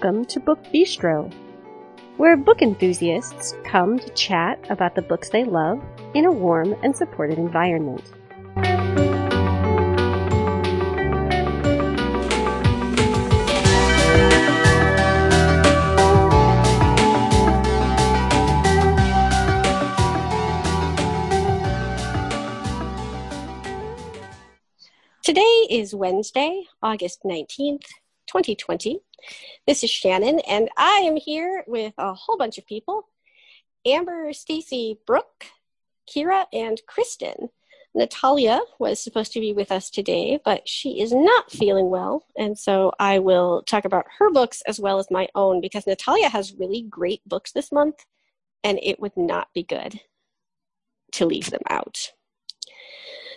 Welcome to Book Bistro, where book enthusiasts come to chat about the books they love in a warm and supportive environment. Today is Wednesday, August 19th, 2020. This is Shannon, and I am here with a whole bunch of people Amber, Stacy, Brooke, Kira, and Kristen. Natalia was supposed to be with us today, but she is not feeling well, and so I will talk about her books as well as my own because Natalia has really great books this month, and it would not be good to leave them out.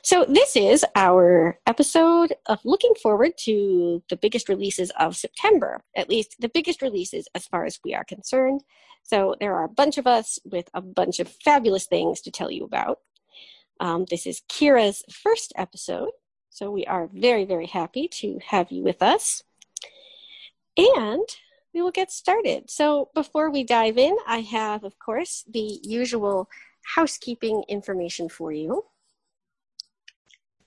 So, this is our episode of looking forward to the biggest releases of September, at least the biggest releases as far as we are concerned. So, there are a bunch of us with a bunch of fabulous things to tell you about. Um, this is Kira's first episode, so we are very, very happy to have you with us. And we will get started. So, before we dive in, I have, of course, the usual housekeeping information for you.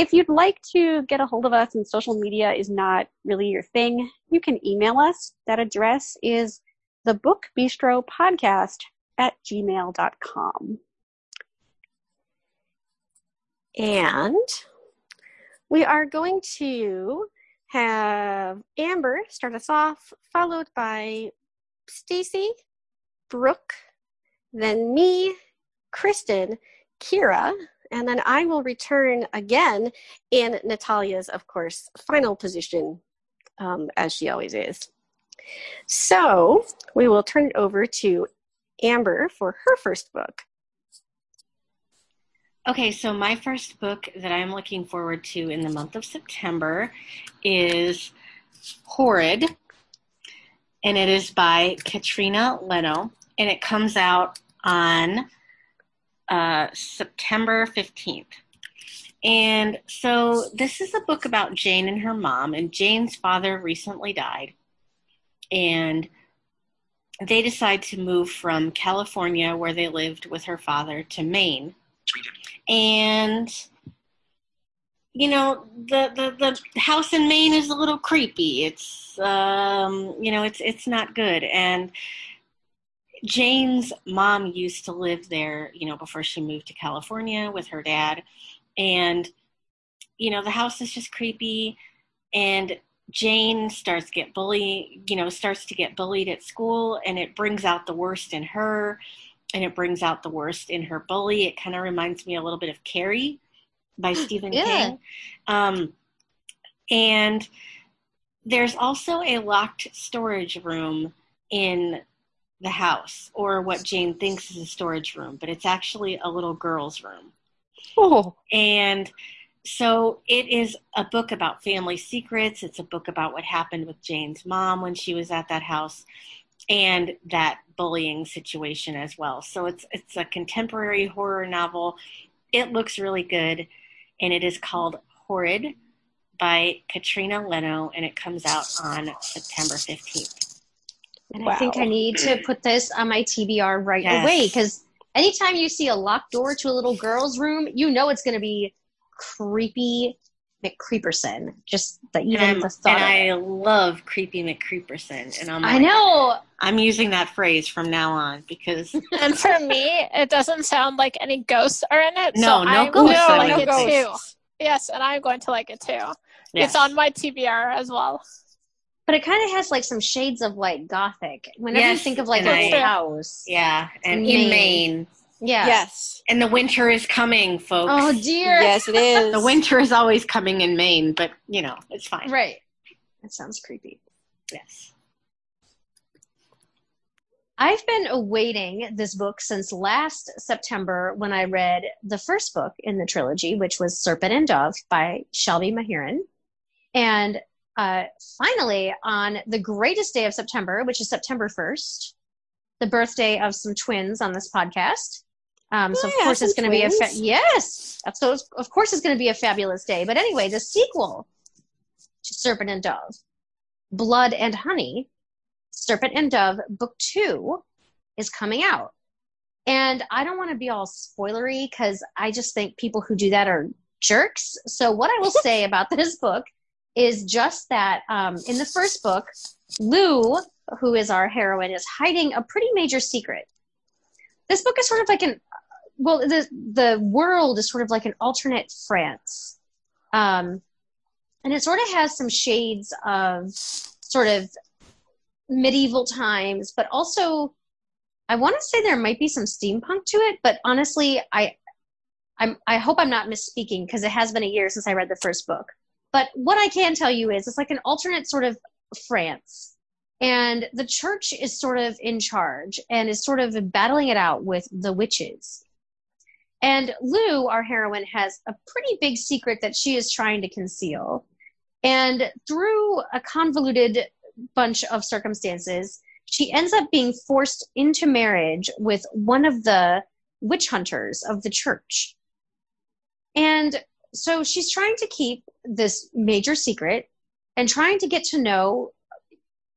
If you'd like to get a hold of us and social media is not really your thing, you can email us. That address is the Book Bistro Podcast at gmail.com. And we are going to have Amber start us off, followed by Stacy, Brooke, then me, Kristen, Kira, and then I will return again in Natalia's, of course, final position, um, as she always is. So we will turn it over to Amber for her first book. Okay, so my first book that I'm looking forward to in the month of September is Horrid, and it is by Katrina Leno, and it comes out on uh, September 15th. And so this is a book about Jane and her mom, and Jane's father recently died. And they decide to move from California, where they lived with her father, to Maine. And you know the, the the house in Maine is a little creepy. It's um, you know it's it's not good, and Jane's mom used to live there, you know, before she moved to California with her dad. And, you know, the house is just creepy. And Jane starts to get bullied, you know, starts to get bullied at school and it brings out the worst in her and it brings out the worst in her bully. It kind of reminds me a little bit of Carrie by Stephen yeah. King. Um, and there's also a locked storage room in the house or what Jane thinks is a storage room, but it's actually a little girl's room. Oh. And so it is a book about family secrets. It's a book about what happened with Jane's mom when she was at that house and that bullying situation as well. So it's it's a contemporary horror novel. It looks really good and it is called Horrid by Katrina Leno and it comes out on September 15th. And wow. I think I need to put this on my TBR right yes. away because anytime you see a locked door to a little girl's room, you know it's going to be creepy McCreeperson. Just that even and, the thought. And I love creepy McCreeperson, and I'm. Like, I know. I'm using that phrase from now on because. and for me, it doesn't sound like any ghosts are in it. No, so no I'm ghosts. No, like no it ghosts. Too. Yes, and I'm going to like it too. Yes. It's on my TBR as well but it kind of has like some shades of like gothic. Whenever yes, you think of like a house, yeah, and in Maine. Maine. Yeah. Yes. And the winter is coming, folks. Oh dear. Yes, it is. the winter is always coming in Maine, but you know, it's fine. Right. That sounds creepy. Yes. I've been awaiting this book since last September when I read the first book in the trilogy, which was Serpent and Dove by Shelby Mahurin. And uh, finally, on the greatest day of September, which is September 1st, the birthday of some twins on this podcast. Um, so, oh, of course, it's going to be a fa- yes. So, of course, it's going to be a fabulous day. But anyway, the sequel to Serpent and Dove, Blood and Honey, Serpent and Dove book two is coming out. And I don't want to be all spoilery because I just think people who do that are jerks. So, what I will say about this book is just that um, in the first book, Lou, who is our heroine, is hiding a pretty major secret. This book is sort of like an well, the the world is sort of like an alternate France, um, and it sort of has some shades of sort of medieval times, but also I want to say there might be some steampunk to it, but honestly, I I'm, I hope I'm not misspeaking because it has been a year since I read the first book. But what I can tell you is it's like an alternate sort of France. And the church is sort of in charge and is sort of battling it out with the witches. And Lou, our heroine, has a pretty big secret that she is trying to conceal. And through a convoluted bunch of circumstances, she ends up being forced into marriage with one of the witch hunters of the church. And so she's trying to keep this major secret and trying to get to know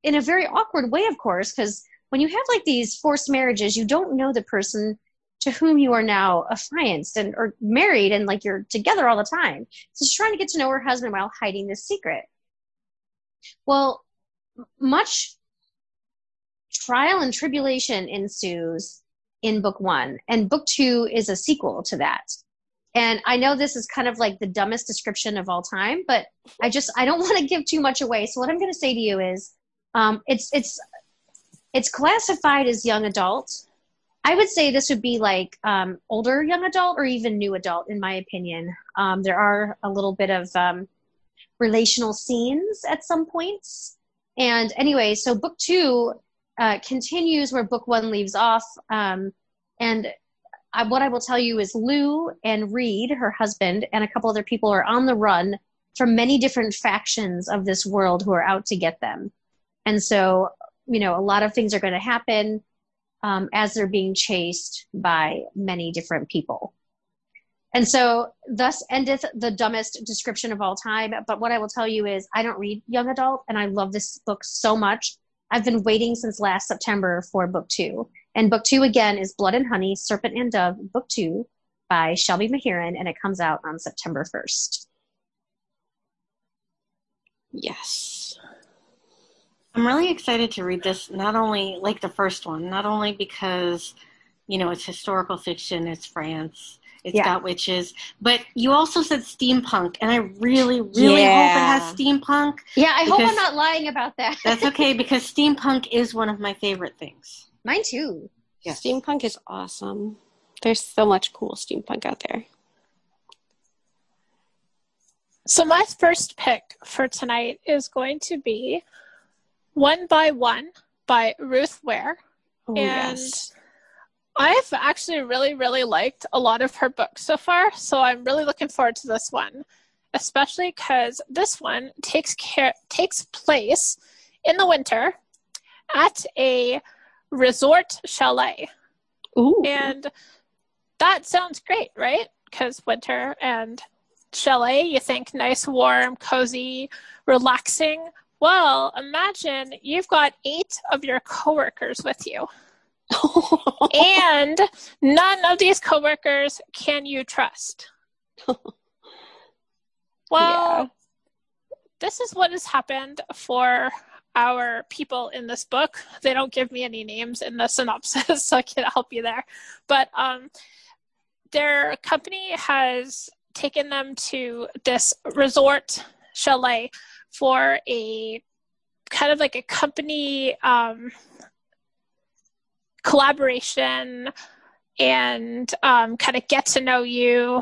in a very awkward way, of course, because when you have like these forced marriages, you don't know the person to whom you are now affianced and or married and like you're together all the time. So she's trying to get to know her husband while hiding this secret. Well, much trial and tribulation ensues in book one, and book two is a sequel to that. And I know this is kind of like the dumbest description of all time, but I just I don't want to give too much away. So what I'm going to say to you is, um, it's it's it's classified as young adult. I would say this would be like um, older young adult or even new adult, in my opinion. Um, there are a little bit of um, relational scenes at some points, and anyway, so book two uh, continues where book one leaves off. Um, and I, what I will tell you is Lou and Reid, her husband, and a couple other people are on the run from many different factions of this world who are out to get them. And so, you know, a lot of things are going to happen um, as they're being chased by many different people. And so, thus endeth the dumbest description of all time. But what I will tell you is, I don't read young adult, and I love this book so much. I've been waiting since last September for book two. And book two, again, is Blood and Honey, Serpent and Dove, book two by Shelby Mahurin, and it comes out on September 1st. Yes. I'm really excited to read this, not only like the first one, not only because, you know, it's historical fiction, it's France, it's yeah. got witches. But you also said steampunk, and I really, really yeah. hope it has steampunk. Yeah, I hope I'm not lying about that. that's okay because steampunk is one of my favorite things. Mine too. Yeah, steampunk is awesome. There's so much cool steampunk out there. So my first pick for tonight is going to be One by One by Ruth Ware. Oh, and yes. I've actually really, really liked a lot of her books so far, so I'm really looking forward to this one, especially because this one takes care takes place in the winter at a resort chalet. Ooh. And that sounds great, right? Because winter and chalet, you think nice, warm, cozy, relaxing. Well, imagine you've got eight of your coworkers with you and none of these coworkers can you trust. well, yeah. this is what has happened for our people in this book. They don't give me any names in the synopsis, so I can't help you there. But um, their company has taken them to this resort chalet for a kind of like a company um, collaboration and um, kind of get to know you,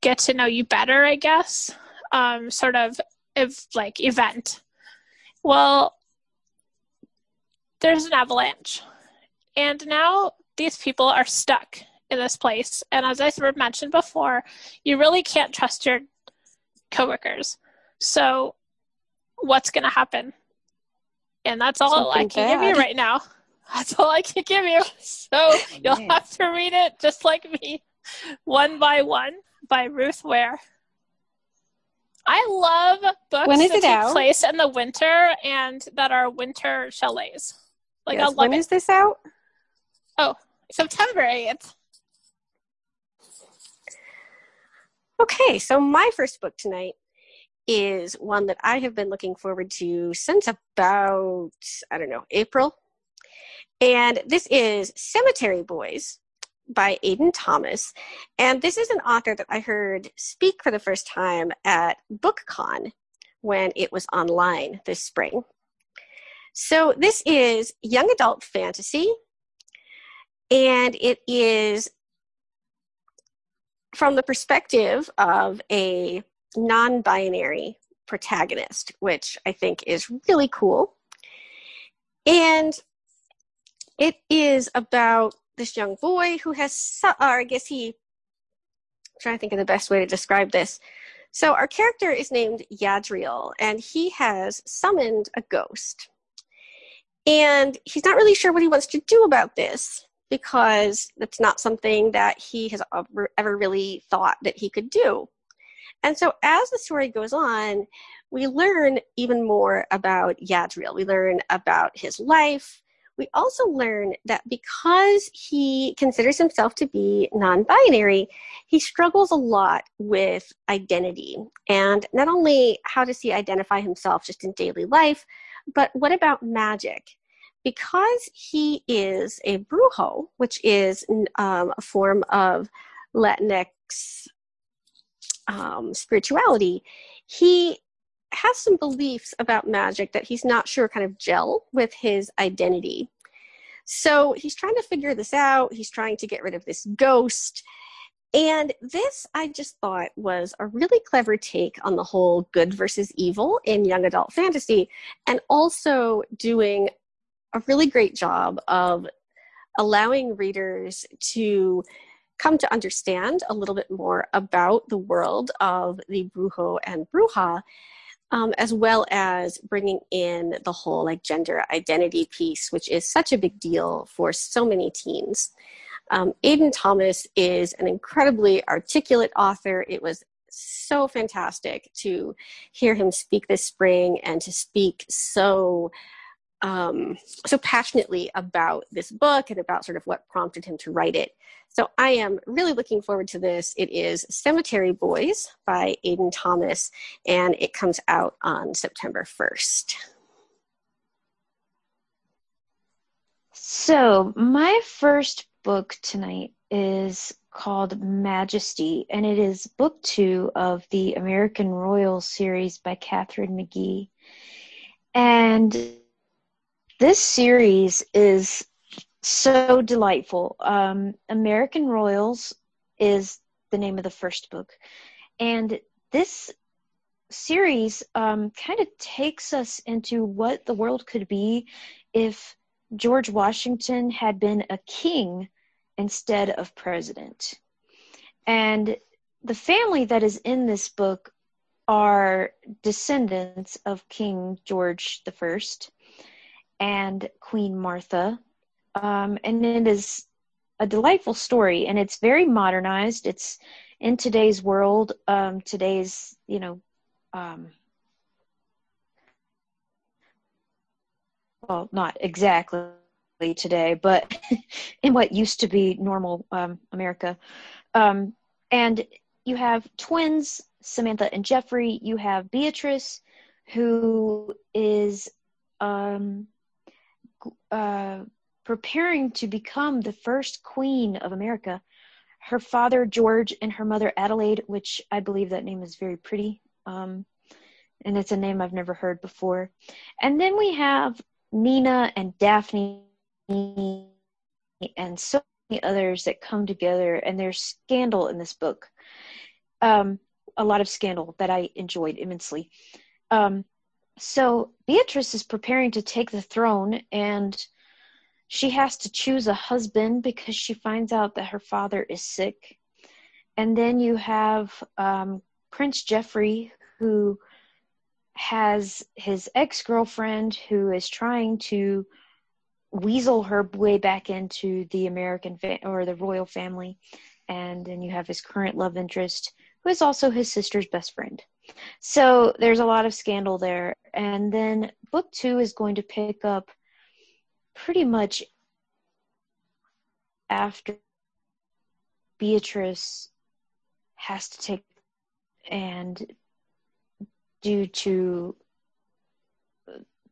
get to know you better, I guess, um, sort of if, like event. Well, there's an avalanche And now these people are stuck in this place. And as I sort of mentioned before, you really can't trust your coworkers. So what's going to happen? And that's all Something I can bad. give you right now. That's all I can give you. So oh, you'll have to read it just like me, one by one by Ruth Ware. I love books when is that take out? place in the winter and that are winter chalets. Like yes. when it. is this out? Oh, September 8th. Okay, so my first book tonight is one that I have been looking forward to since about, I don't know, April. And this is Cemetery Boys by Aiden Thomas. And this is an author that I heard speak for the first time at BookCon when it was online this spring. So this is young adult fantasy, and it is from the perspective of a non binary protagonist, which I think is really cool. And it is about this young boy who has, or uh, I guess he, I'm trying to think of the best way to describe this. So our character is named Yadriel, and he has summoned a ghost. And he's not really sure what he wants to do about this because that's not something that he has ever really thought that he could do. And so as the story goes on, we learn even more about Yadriel. We learn about his life, we also learn that because he considers himself to be non binary, he struggles a lot with identity. And not only how does he identify himself just in daily life, but what about magic? Because he is a brujo, which is um, a form of Latinx um, spirituality, he has some beliefs about magic that he's not sure kind of gel with his identity. So he's trying to figure this out. He's trying to get rid of this ghost. And this, I just thought, was a really clever take on the whole good versus evil in young adult fantasy, and also doing a really great job of allowing readers to come to understand a little bit more about the world of the brujo and bruja um, as well as bringing in the whole like gender identity piece, which is such a big deal for so many teens. Um, Aiden Thomas is an incredibly articulate author. It was so fantastic to hear him speak this spring and to speak so um, so passionately about this book and about sort of what prompted him to write it. So I am really looking forward to this. It is Cemetery Boys by Aiden Thomas, and it comes out on September 1st. So, my first book tonight is called Majesty, and it is book two of the American Royal series by Katharine McGee. And this series is so delightful. Um, American Royals is the name of the first book. And this series um, kind of takes us into what the world could be if George Washington had been a king instead of president. And the family that is in this book are descendants of King George First and Queen Martha. Um, and it is a delightful story, and it's very modernized. It's in today's world, um, today's, you know, um, well, not exactly today, but in what used to be normal um, America. Um, and you have twins, Samantha and Jeffrey. You have Beatrice, who is um, uh, preparing to become the first queen of America. Her father, George, and her mother, Adelaide, which I believe that name is very pretty. Um, and it's a name I've never heard before. And then we have Nina and Daphne and so many others that come together, and there's scandal in this book. Um, a lot of scandal that I enjoyed immensely. Um, so Beatrice is preparing to take the throne, and she has to choose a husband because she finds out that her father is sick. And then you have um, Prince Jeffrey, who has his ex girlfriend who is trying to weasel her way back into the American fa- or the royal family. And then you have his current love interest, who is also his sister's best friend. So there's a lot of scandal there. And then book two is going to pick up pretty much after Beatrice has to take and due to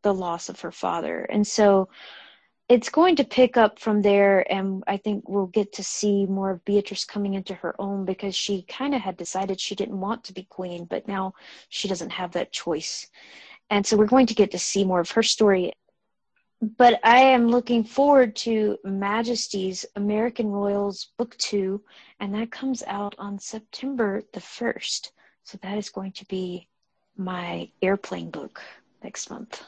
the loss of her father. And so it's going to pick up from there and I think we'll get to see more of Beatrice coming into her own because she kind of had decided she didn't want to be queen, but now she doesn't have that choice. And so we're going to get to see more of her story but I am looking forward to Majesty's American Royals Book Two, and that comes out on September the 1st. So that is going to be my airplane book next month.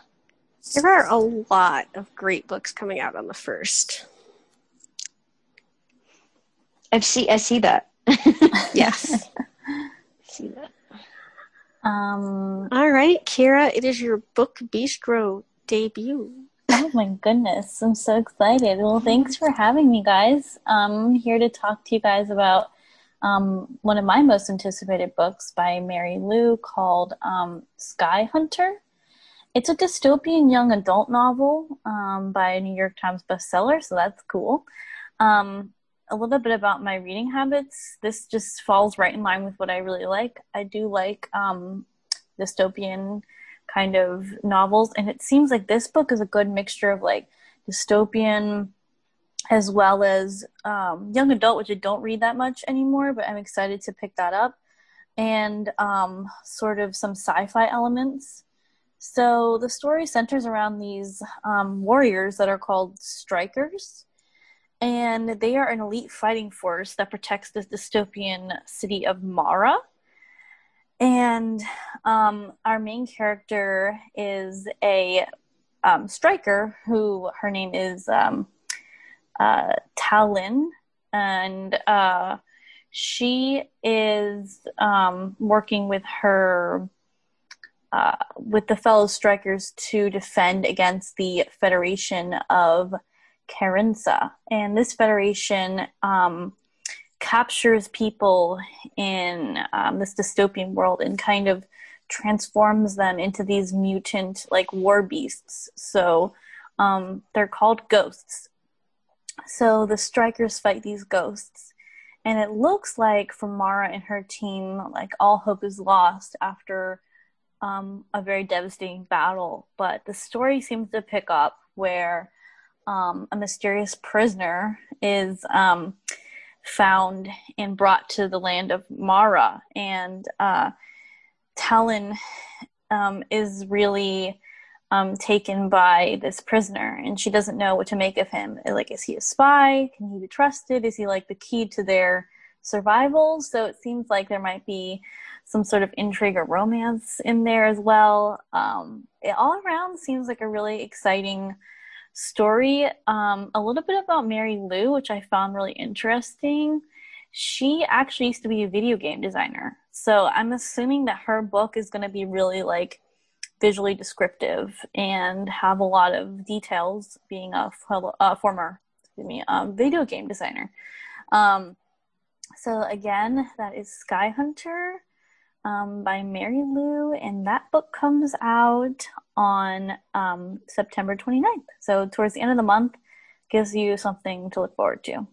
There are a lot of great books coming out on the 1st. I see, I see that. yes. I see that. Um, All right, Kira, it is your Book Bistro debut. Oh my goodness, I'm so excited. Well, thanks for having me, guys. I'm here to talk to you guys about um, one of my most anticipated books by Marie Lu called um, Sky Hunter. It's a dystopian young adult novel um, by a New York Times bestseller, so that's cool. Um, a little bit about my reading habits. This just falls right in line with what I really like. I do like um, dystopian kind of novels and it seems like this book is a good mixture of like dystopian as well as um, young adult which i don't read that much anymore but i'm excited to pick that up and um, sort of some sci-fi elements so the story centers around these um, warriors that are called strikers and they are an elite fighting force that protects the dystopian city of mara and um, our main character is a um, striker who her name is um, uh, Talin, and uh, she is um, working with her. Uh, with the fellow strikers to defend against the Federation of Karensa. And this federation um, captures people in um, this dystopian world and kind of transforms them into these mutant like war beasts. So um, they're called ghosts. So the strikers fight these ghosts. And it looks like for mara and her team like all hope is lost after um, a very devastating battle but the story seems to pick up where um, a mysterious prisoner is um, found and brought to the land of Mara. And uh, Talin um, is really um, taken by this prisoner, and she doesn't know what to make of him. Like, is he a spy? Can he be trusted? Is he like the key to their survival? So it seems like there might be some sort of intrigue or romance in there as well. Um, it all around seems like a really exciting story. Um, a little bit about Marie Lu, which I found really interesting. She actually used to be a video game designer. So I'm assuming that her book is going to be really like visually descriptive and have a lot of details being a, a former excuse me, um, video game designer. Um, so again, that is Sky Hunter um, by Marie Lu, and that book comes out on um, September 29th. So, towards the end of the month, gives you something to look forward to.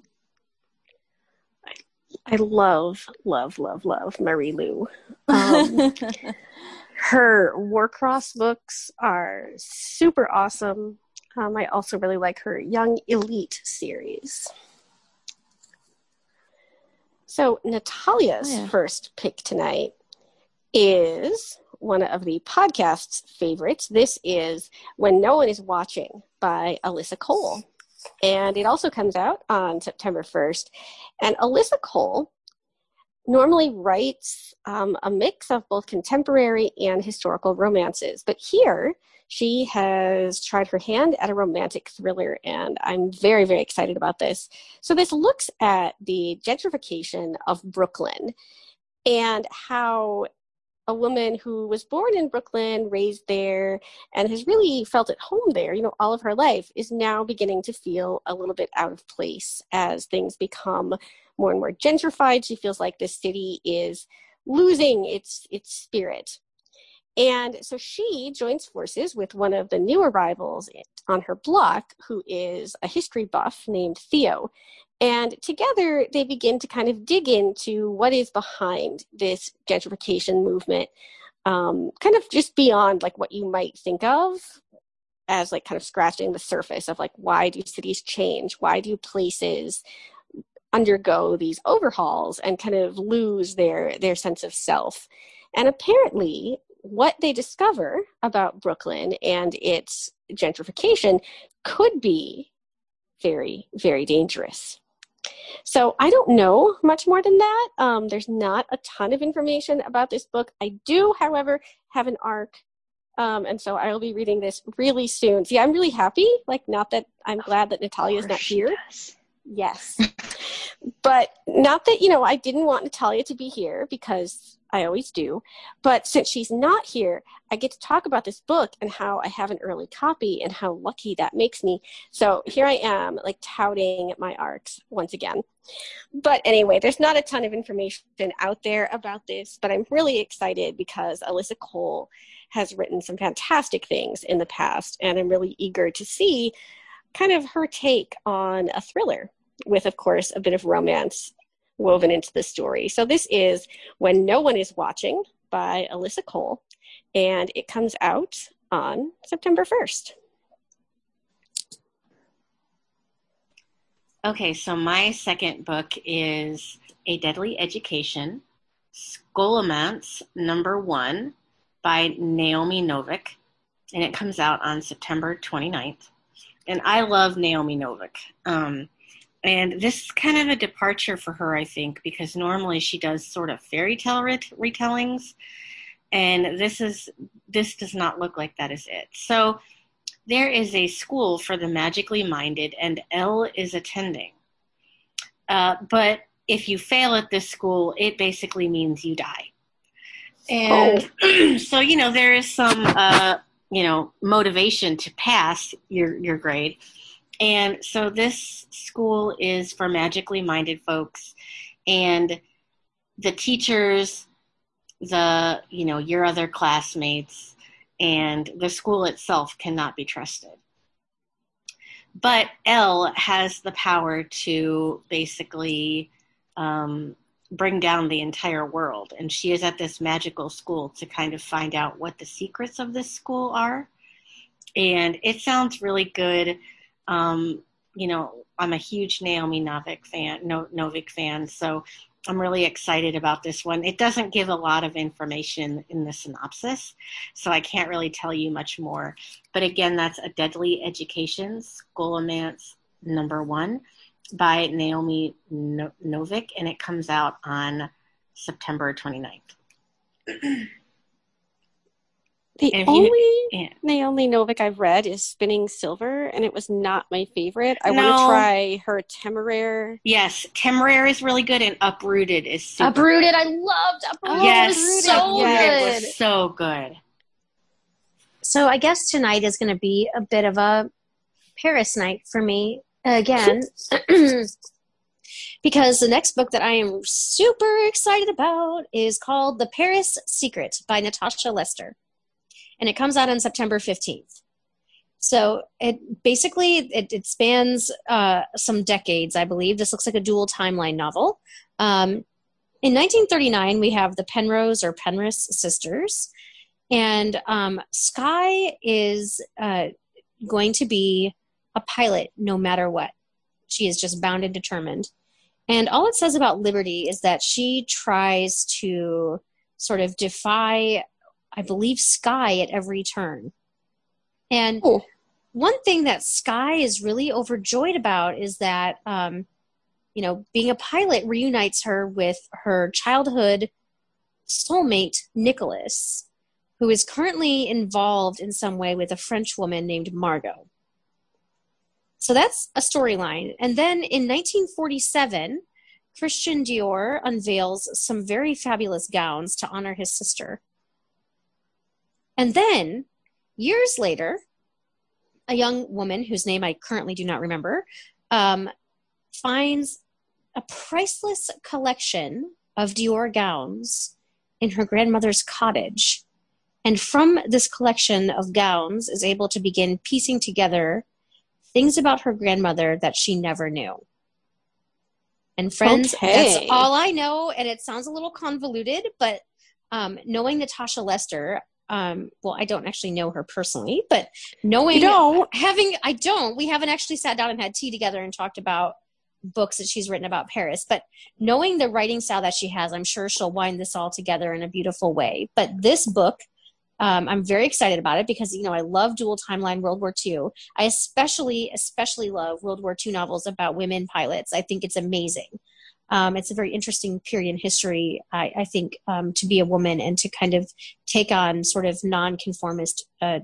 I love, love, love, love Marie Lu. Um, her Warcross books are super awesome. Um, I also really like her Young Elite series. So, Natalia's oh, yeah. first pick tonight is one of the podcast's favorites. This is When No One Is Watching by Alyssa Cole. And it also comes out on September 1st. And Alyssa Cole normally writes um, a mix of both contemporary and historical romances, but here she has tried her hand at a romantic thriller, and I'm very, very excited about this. So, this looks at the gentrification of Brooklyn and how a woman who was born in Brooklyn, raised there, and has really felt at home there, you know, all of her life, is now beginning to feel a little bit out of place as things become more and more gentrified. She feels like the city is losing its its spirit. And so she joins forces with one of the new arrivals on her block, who is a history buff named Theo. And together they begin to kind of dig into what is behind this gentrification movement, um, kind of just beyond like what you might think of as like kind of scratching the surface of like why do cities change? Why do places undergo these overhauls and kind of lose their their sense of self? And apparently what they discover about Brooklyn and its gentrification could be very, very dangerous. So I don't know much more than that. Um, there's not a ton of information about this book. I do, however, have an arc. Um, and so I will be reading this really soon. See, I'm really happy. Like, not that I'm glad that Natalia is not here. Yes. but not that, you know, I didn't want Natalia to be here because I always do. But since she's not here, I get to talk about this book and how I have an early copy and how lucky that makes me. So here I am, like touting my arcs once again. But anyway, there's not a ton of information out there about this, but I'm really excited because Alyssa Cole has written some fantastic things in the past, and I'm really eager to see kind of her take on a thriller with, of course, a bit of romance woven into the story. So this is When No One Is Watching by Alyssa Cole, and it comes out on September 1st. Okay, so my second book is A Deadly Education, Scholomance number one by Naomi Novik, and it comes out on September 29th. And I love Naomi Novik. Um, and this is kind of a departure for her, I think, because normally she does sort of fairy tale ret- retellings, and this is this does not look like that is it. So there is a school for the magically minded, and El is attending. Uh, but if you fail at this school, it basically means you die. And oh. so you know there is some uh, you know motivation to pass your your grade and so this school is for magically minded folks and the teachers, the, you know, your other classmates and the school itself cannot be trusted. But El has the power to basically um, bring down the entire world. And she is at this magical school to kind of find out what the secrets of this school are. And it sounds really good. Um, you know, I'm a huge Naomi Novik fan, no, Novik fan, so I'm really excited about this one. It doesn't give a lot of information in the synopsis, so I can't really tell you much more. But again, that's A Deadly Education, Scholomance number one by Naomi Novik, and it comes out on September 29th. The only you, yeah. Naomi Novik I've read is Spinning Silver, and it was not my favorite. I no. want to try her Temeraire. Yes, Temeraire is really good, and Uprooted is super Uprooted. Good. I loved Uprooted. Yes, so good. was so good. So I guess tonight is going to be a bit of a Paris night for me again. because the next book that I am super excited about is called The Paris Secret by Natasha Lester and it comes out on September 15th. So it basically it, it spans uh, some decades, I believe. This looks like a dual timeline novel. Um, in 1939, we have the Penrose or Penrose sisters, and um, Skye is uh, going to be a pilot no matter what. She is just bound and determined. And all it says about Liberty is that she tries to sort of defy I believe, Skye at every turn. And one thing that Skye is really overjoyed about is that um, you know, being a pilot reunites her with her childhood soulmate, Nicholas, who is currently involved in some way with a French woman named Margot. So that's a storyline. And then in 1947, Christian Dior unveils some very fabulous gowns to honor his sister. And then, years later, a young woman whose name I currently do not remember um, finds a priceless collection of Dior gowns in her grandmother's cottage. And from this collection of gowns is able to begin piecing together things about her grandmother that she never knew. And friends, okay. that's all I know. And it sounds a little convoluted, but um, knowing Natasha Lester, um, well, I don't actually know her personally, but knowing you don't having I don't. We haven't actually sat down and had tea together and talked about books that she's written about Paris. But knowing the writing style that she has, I'm sure she'll wind this all together in a beautiful way. But this book um, I'm very excited about it because you know I love dual timeline World War II. I especially especially love World War II novels about women pilots. I think it's amazing. Um, it's a very interesting period in history. I, I think um, to be a woman and to kind of take on sort of non-conformist uh,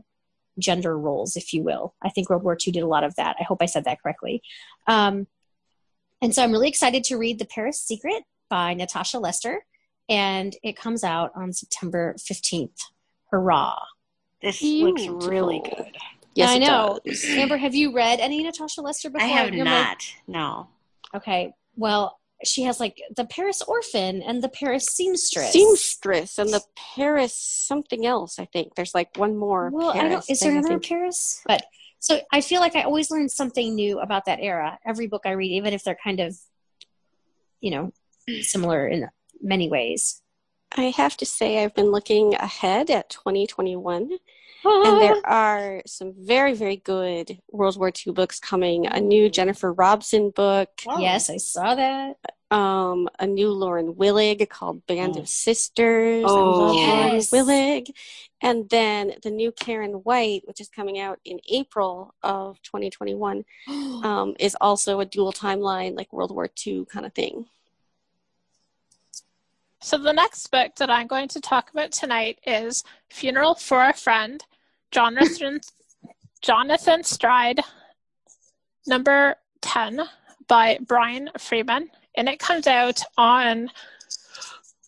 gender roles, if you will. I think World War II did a lot of that. I hope I said that correctly. Um, and so I'm really excited to read The Paris Secret by Natasha Lester, and it comes out on September 15th. Hurrah. This Beautiful. looks really good. Yes, I know. Amber, have you read any Natasha Lester before? I have not. No. Okay. Well, she has like the Paris Orphan and the Paris Seamstress. Seamstress and the Paris something else, I think. There's like one more. Well, Paris I don't is there another Paris? But so I feel like I always learn something new about that era. Every book I read, even if they're kind of, you know, similar in many ways. I have to say, I've been looking ahead at 2021, and there are some very, very good World War II books coming. A new Jennifer Robson book. Oh. Yes, I saw that. Um, a new Lauren Willig called Band oh. of Sisters. Oh, yes. Lauren Willig. And then the new Karen White, which is coming out in April of 2021, um, is also a dual timeline, like World War II kind of thing. So, the next book that I'm going to talk about tonight is Funeral for a Friend, Jonathan, Jonathan Stride, number 10 by Brian Freeman. And it comes out on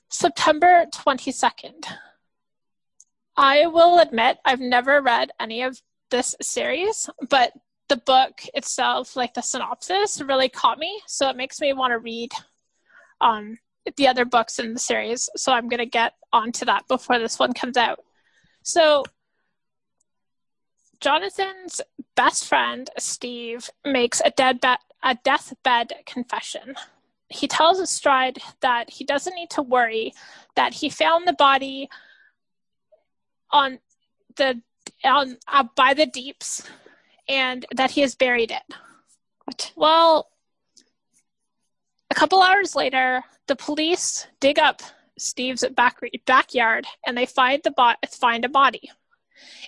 September 22nd. I will admit I've never read any of this series, but the book itself, like the synopsis, really caught me. So it makes me want to read um, the other books in the series, so I'm going to get onto that before this one comes out. So, Jonathan's best friend, Steve, makes a, dead be- a deathbed confession. He tells Stride that he doesn't need to worry, that he found the body on the on uh, by the deeps, and that he has buried it. Well, a couple hours later, the police dig up Steve's back, backyard and they find the bo- find a body,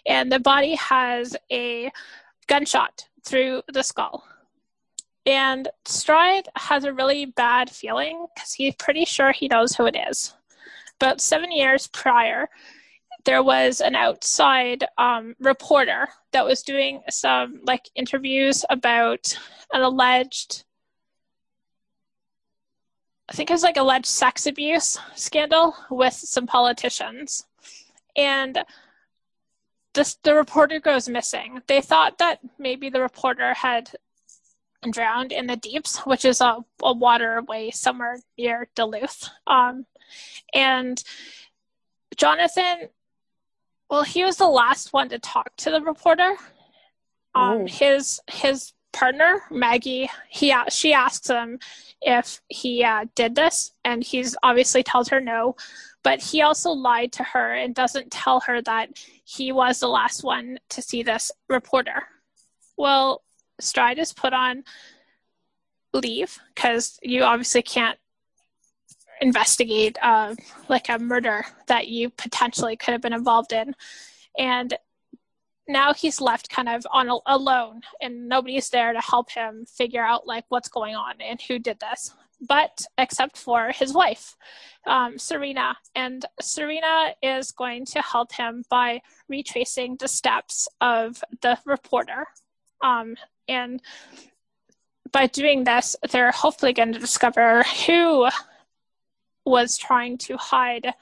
and the body has a gunshot through the skull. And Stride has a really bad feeling because he's pretty sure he knows who it is. About seven years prior, there was an outside um, reporter that was doing some like interviews about an alleged I think it was like alleged sex abuse scandal with some politicians. And this, the reporter goes missing. They thought that maybe the reporter had drowned in the deeps, which is a, a waterway somewhere near Duluth. Um, and Jonathan, well, he was the last one to talk to the reporter. Um, oh. his his partner Maggie, he she asks him if he uh, did this, and he's obviously tells her no. But he also lied to her and doesn't tell her that he was the last one to see this reporter. Well, Stride is put on leave because you obviously can't investigate uh, like a murder that you potentially could have been involved in. And now he's left kind of on alone and nobody's there to help him figure out like what's going on and who did this but except for his wife um, serena. And serena is going to help him by retracing the steps of the reporter um, and by doing this they're hopefully going to discover who was trying to hide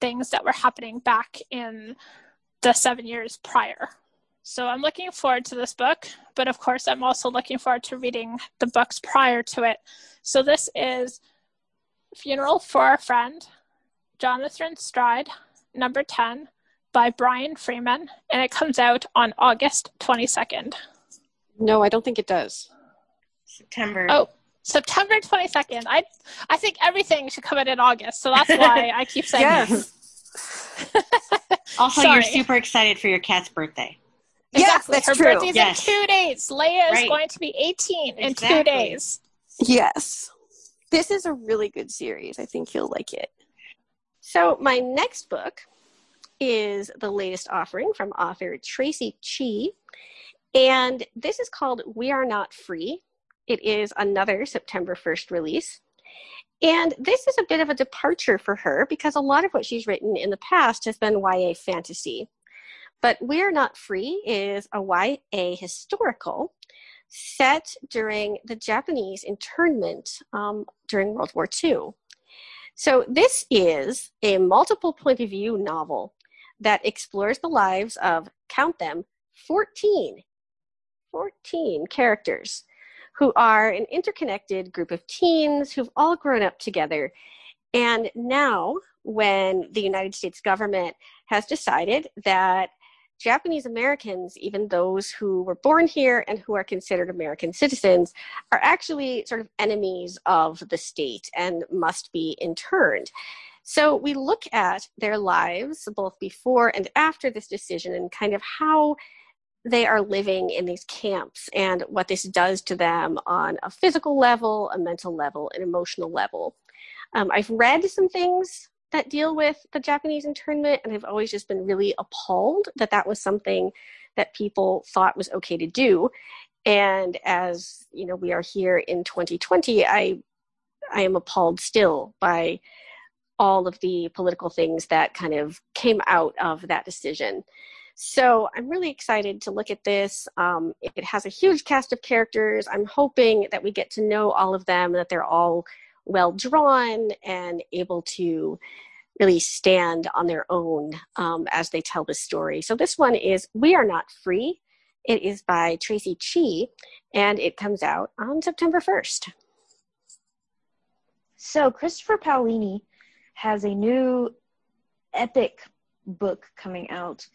things that were happening back in the seven years prior. So I'm looking forward to this book, but of course, I'm also looking forward to reading the books prior to it. So this is Funeral for a Friend, Jonathan Stride, number 10, by Brian Freeman, and it comes out on August 22nd. No, I don't think it does. September. Oh, September 22nd. I I think everything should come out in August, so that's why I keep saying yes. also, Sorry. you're super excited for your cat's birthday. Yes, that's Her true. birthday's yes. in two days. Leia right. is going to be 18 exactly. in two days. Yes. This is a really good series. I think you'll like it. So, my next book is the latest offering from author Traci Chee. And this is called We Are Not Free it is another September 1st release. And this is a bit of a departure for her because a lot of what she's written in the past has been YA fantasy. But We're Not Free is a YA historical set during the Japanese internment um, during World War II. So this is a multiple point of view novel that explores the lives of, count them, 14, 14 characters who are an interconnected group of teens who've all grown up together. And now, when the United States government has decided that Japanese Americans, even those who were born here and who are considered American citizens, are actually sort of enemies of the state and must be interned. So we look at their lives both before and after this decision and kind of how they are living in these camps and what this does to them on a physical level, a mental level, an emotional level. Um, I've read some things that deal with the Japanese internment, and I've always just been really appalled that that was something that people thought was okay to do. And as you know, we are here in 2020, I I am appalled still by all of the political things that kind of came out of that decision. So I'm really excited to look at this. Um, it has a huge cast of characters. I'm hoping that we get to know all of them, that they're all well drawn and able to really stand on their own um, as they tell the story. So this one is We Are Not Free. It is by Traci Chee, and it comes out on September 1st. So Christopher Paolini has a new epic book coming out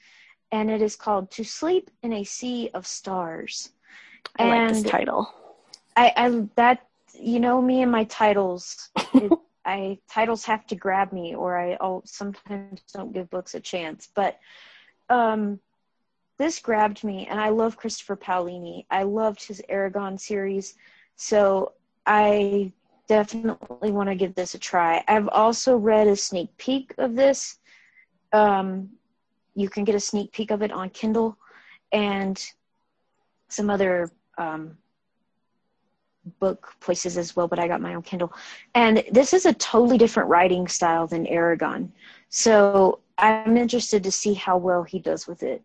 and it is called "To Sleep in a Sea of Stars." I and like this title. I, I that you know me and my titles. it, I titles have to grab me, or I I'll sometimes don't give books a chance. But um, this grabbed me, and I love Christopher Paolini. I loved his Eragon series, so I definitely want to give this a try. I've also read a sneak peek of this. Um, you can get a sneak peek of it on Kindle and some other um, book places as well, but I got my own Kindle. And this is a totally different writing style than Eragon. So I'm interested to see how well he does with it.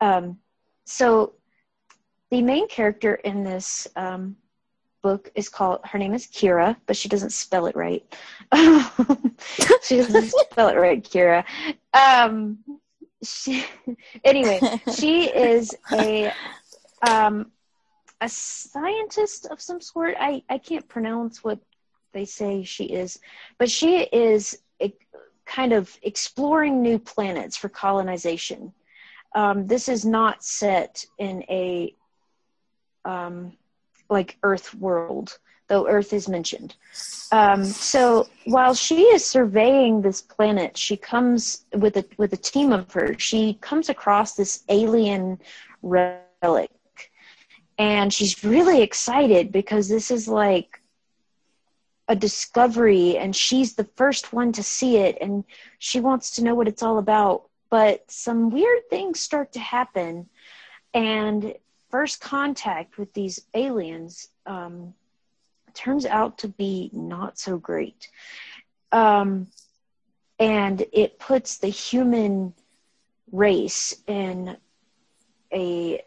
Um, so the main character in this um, book is called, her name is Kira, but she doesn't spell it right. she doesn't spell it right, Kira. Um, she anyway she is a um a scientist of some sort. I i can't pronounce what they say she is but she is a, kind of exploring new planets for colonization. Um, this is not set in a um, like earth world though Earth is mentioned. Um, so while she is surveying this planet, she comes with a with a team of her. She comes across this alien relic, and she's really excited because this is like a discovery, and she's the first one to see it, and she wants to know what it's all about. but some weird things start to happen. And first contact with these aliens um, turns out to be not so great. Um, and it puts the human race in a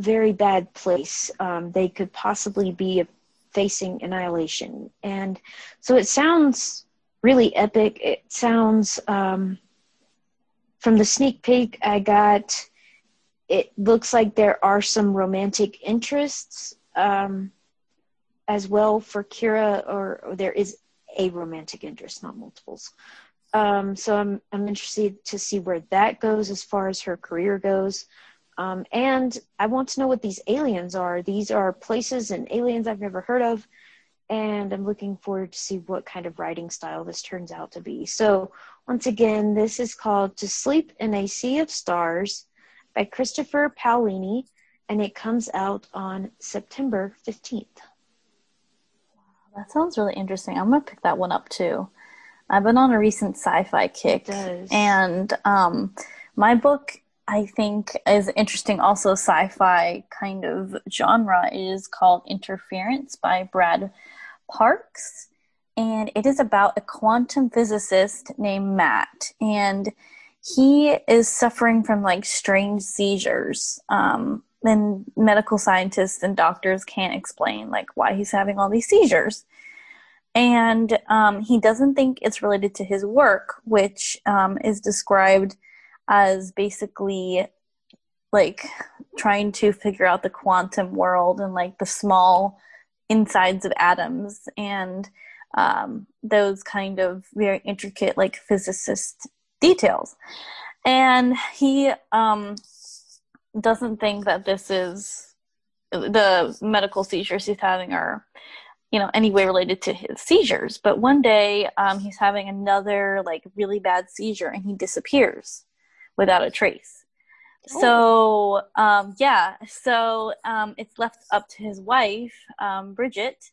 very bad place. Um, they could possibly be facing annihilation. And so it sounds really epic. It sounds, um, from the sneak peek I got, it looks like there are some romantic interests um, as well for Kira, or, or, there is a romantic interest, not multiples. Um, so I'm I'm interested to see where that goes as far as her career goes. Um, and I want to know what these aliens are. These are places and aliens I've never heard of, and I'm looking forward to see what kind of writing style this turns out to be. So once again, this is called "To Sleep in a Sea of Stars" by Christopher Paolini, and it comes out on September 15th. That sounds really interesting. I'm gonna pick that one up too. I've been on a recent sci-fi kick, and um, my book I think is interesting. Also, sci-fi kind of genre is called Interference by Brad Parks, and it is about a quantum physicist named Matt, and he is suffering from like strange seizures. Um, and medical scientists and doctors can't explain like why he's having all these seizures and um, he doesn't think it's related to his work, which um, is described as basically like trying to figure out the quantum world and like the small insides of atoms and um, those kind of very intricate like physicist details. And he um, doesn't think that this is the medical seizures he's having are you know any way related to his seizures. But one day um, he's having another like really bad seizure and he disappears without a trace. Oh. so um, yeah. So um, it's left up to his wife um, bridget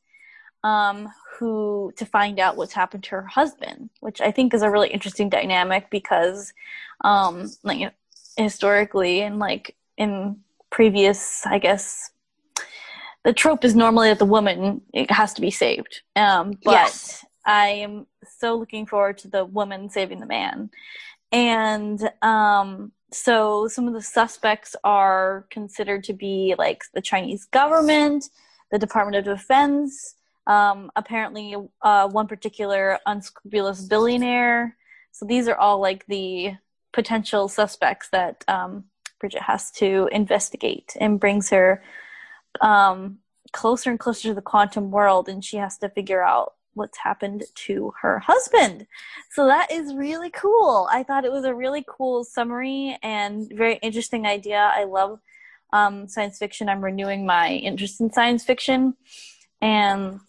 um, who to find out what's happened to her husband which i think is a really interesting dynamic because um, like historically and like in previous i guess the trope is normally that the woman it has to be saved. Um, but yes. I am so looking forward to the woman saving the man. And um, so some of the suspects are considered to be like the Chinese government, the Department of Defense, um, apparently uh, one particular unscrupulous billionaire. So these are all like the potential suspects that um, Bridget has to investigate and brings her um, closer and closer to the quantum world, and she has to figure out what's happened to her husband. So that is really cool. I thought it was a really cool summary and very interesting idea. I love um, science fiction. I'm renewing my interest in science fiction, and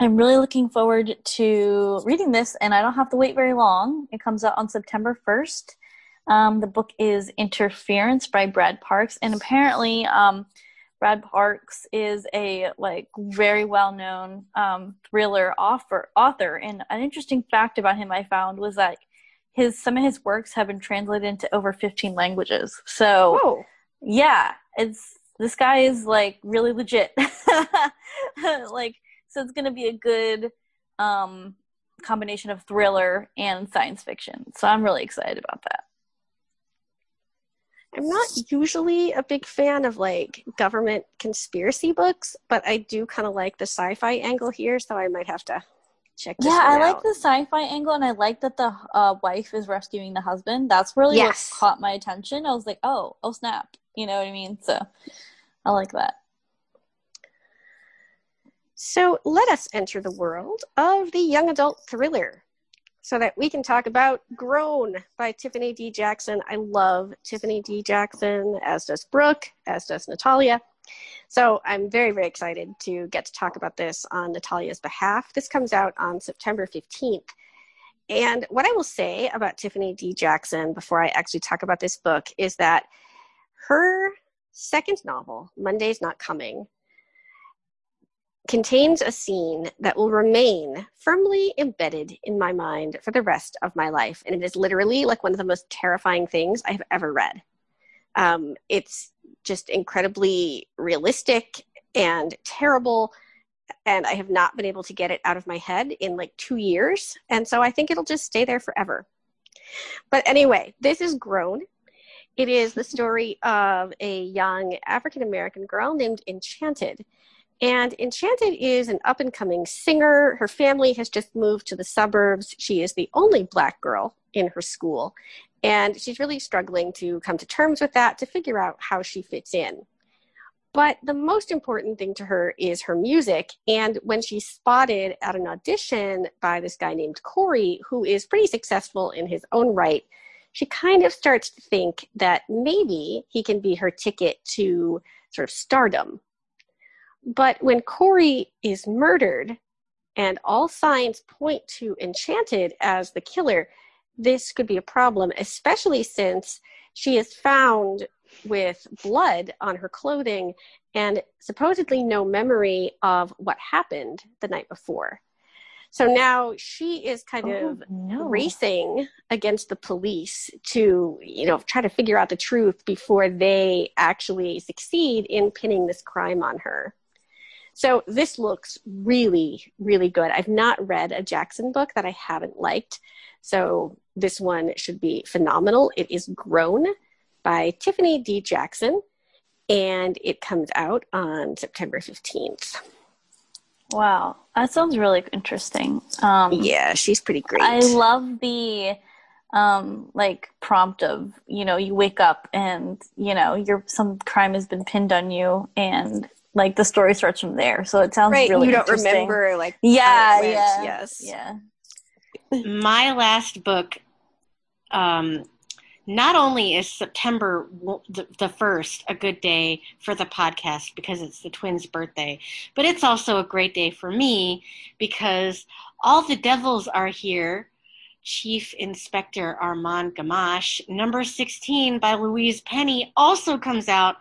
I'm really looking forward to reading this. And I don't have to wait very long. It comes out on September 1st. Um, the book is Interference by Brad Parks, and apparently. Um, Brad Parks is a like very well known um, thriller author. Author, and an interesting fact about him I found was that his some of his works have been translated into over 15 languages. So, Whoa. yeah, it's this guy is like really legit. like, so it's going to be a good um, combination of thriller and science fiction. So I'm really excited about that. I'm not usually a big fan of like government conspiracy books, but I do kind of like the sci-fi angle here, so I might have to check. yeah, I out. like the sci-fi angle, and I like that the uh, wife is rescuing the husband. That's really yes. what caught my attention. I was like, oh, oh snap! You know what I mean? So I like that. So let us enter the world of the young adult thriller so that we can talk about Grown by Tiffany D. Jackson. I love Tiffany D. Jackson, as does Brooke, as does Natalia. So I'm very, very excited to get to talk about this on Natalia's behalf. This comes out on September 15th. And what I will say about Tiffany D. Jackson before I actually talk about this book is that her second novel, Monday's Not Coming, contains a scene that will remain firmly embedded in my mind for the rest of my life. And it is literally like one of the most terrifying things I have ever read. Um, it's just incredibly realistic and terrible. And I have not been able to get it out of my head in like two years. And so I think it'll just stay there forever. But anyway, this is Grown. It is the story of a young African American girl named Enchanted. And Enchanted is an up and coming singer. Her family has just moved to the suburbs. She is the only black girl in her school. And she's really struggling to come to terms with that, to figure out how she fits in. But the most important thing to her is her music. And when she's spotted at an audition by this guy named Corey, who is pretty successful in his own right, she kind of starts to think that maybe he can be her ticket to sort of stardom. But when Corey is murdered, and all signs point to Enchanted as the killer, this could be a problem, especially since she is found with blood on her clothing and supposedly no memory of what happened the night before. So now she is kind oh, of no. racing against the police to, you know, try to figure out the truth before they actually succeed in pinning this crime on her. So this looks really, really good. I've not read a Jackson book that I haven't liked. So this one should be phenomenal. It is Grown by Tiffany D. Jackson, and it comes out on September 15th. Wow, that sounds really interesting. Um, yeah, she's pretty great. I love the um, like prompt of you know you wake up and you know your some crime has been pinned on you and like the story starts from there. So it sounds right. really you don't remember like yeah yeah yes yeah. My last book um, not only is September the first a good day for the podcast because it's the twins' birthday, but it's also a great day for me because all the devils are here. Chief Inspector Armand Gamache, number 16 by Louise Penny, also comes out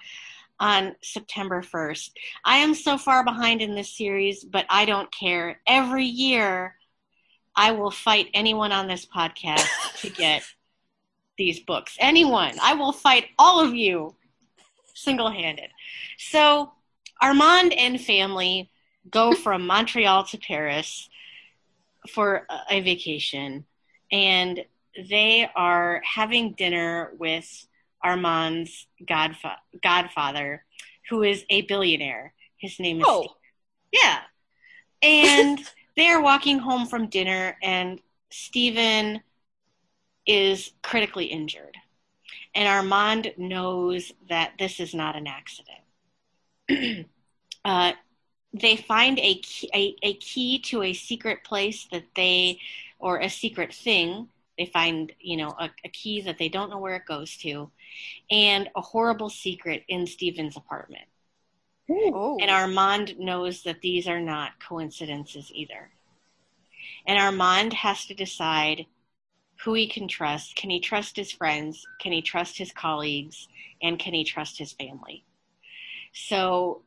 on September 1st. I am so far behind in this series, but I don't care. Every year, I will fight anyone on this podcast to get these books. Anyone. I will fight all of you single handed. So Armand and family go from Montreal to Paris for a vacation and they are having dinner with Armand's godfa- godfather, who is a billionaire. His name is oh. Steve. Yeah. And they are walking home from dinner and Stephen is critically injured. And Armand knows that this is not an accident. uh, they find a key, a, a key to a secret place that they, or a secret thing. They find, you know, a, a key that they don't know where it goes to, and a horrible secret in Stephen's apartment. Ooh. And oh. Armand knows that these are not coincidences either. And Armand has to decide who he can trust. Can he trust his friends? Can he trust his colleagues? And can he trust his family? So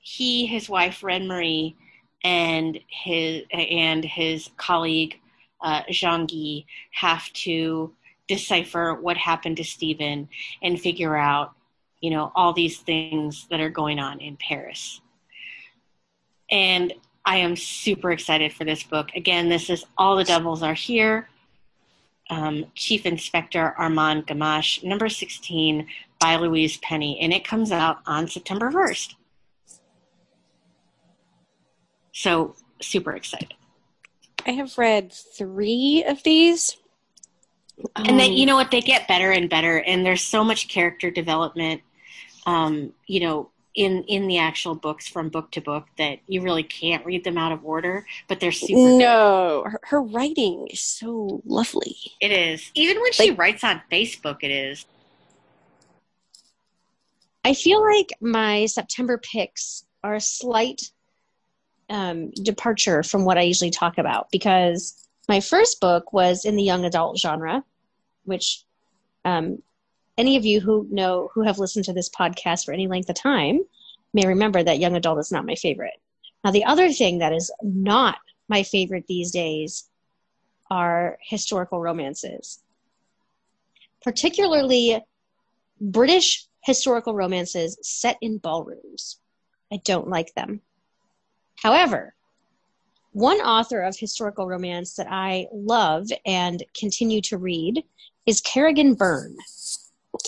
he, his wife, Reine-Marie, and his and his colleague uh, Guy have to decipher what happened to Stephen and figure out, you know, all these things that are going on in Paris. And I am super excited for this book. Again, this is All the Devils Are Here um, Chief Inspector Armand Gamache, number 16 by Louise Penny, and it comes out on September 1st. So, super excited. I have read three of these. And then, you know what? They get better and better, and there's so much character development. Um, you know, in in the actual books from book to book that you really can't read them out of order, but they're super. No, her, her, writing is so lovely. It is. Even when she writes on Facebook, it is. I feel like my September picks are a slight um, departure from what I usually talk about because my first book was in the young adult genre, which um, any of you who know who have listened to this podcast for any length of time may remember that young adult is not my favorite Now, the other thing that is not my favorite these days are historical romances, particularly British historical romances set in ballrooms. I don't like them. However, one author of historical romance that I love and continue to read is Kerrigan Byrne.